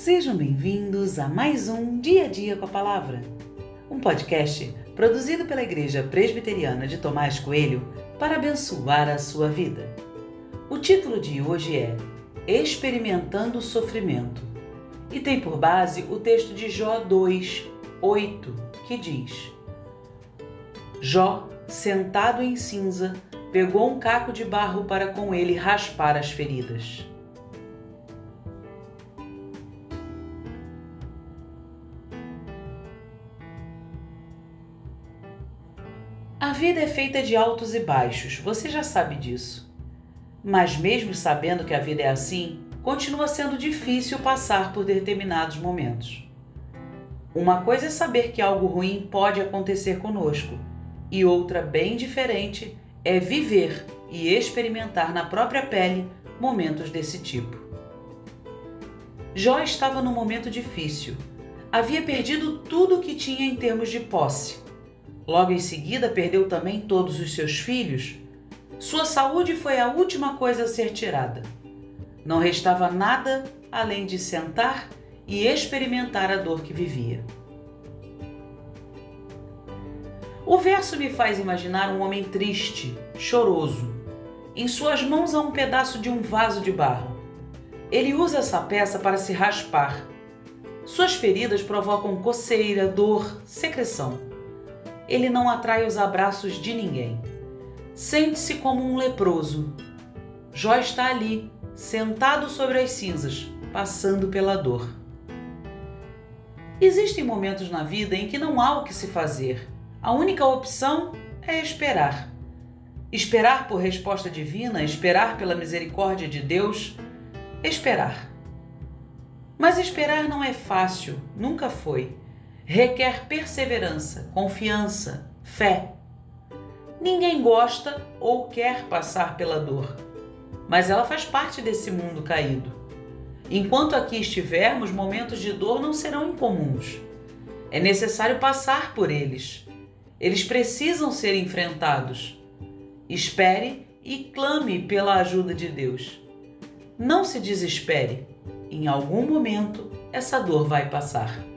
Sejam bem-vindos a mais um Dia a Dia com a Palavra, um podcast produzido pela Igreja Presbiteriana de Tomás Coelho para abençoar a sua vida. O título de hoje é Experimentando o Sofrimento e tem por base o texto de Jó 2, 8, que diz: Jó, sentado em cinza, pegou um caco de barro para com ele raspar as feridas. A vida é feita de altos e baixos, você já sabe disso. Mas, mesmo sabendo que a vida é assim, continua sendo difícil passar por determinados momentos. Uma coisa é saber que algo ruim pode acontecer conosco, e outra, bem diferente, é viver e experimentar na própria pele momentos desse tipo. Jó estava num momento difícil. Havia perdido tudo o que tinha em termos de posse Logo em seguida, perdeu também todos os seus filhos. Sua saúde foi a última coisa a ser tirada. Não restava nada além de sentar e experimentar a dor que vivia. O verso me faz imaginar um homem triste, choroso. Em suas mãos há um pedaço de um vaso de barro. Ele usa essa peça para se raspar. Suas feridas provocam coceira, dor, secreção ele não atrai os abraços de ninguém. Sente-se como um leproso. Jó está ali, sentado sobre as cinzas, passando pela dor. Existem momentos na vida em que não há o que se fazer. A única opção é esperar. Esperar por resposta divina, esperar pela misericórdia de Deus, esperar. Mas esperar não é fácil, nunca foi requer perseverança, confiança, fé. Ninguém gosta ou quer passar pela dor, mas ela faz parte desse mundo caído. Enquanto aqui estivermos, momentos de dor não serão incomuns. É necessário passar por eles. Eles precisam ser enfrentados. Espere e clame pela ajuda de Deus. Não se desespere. Em algum momento, essa dor vai passar.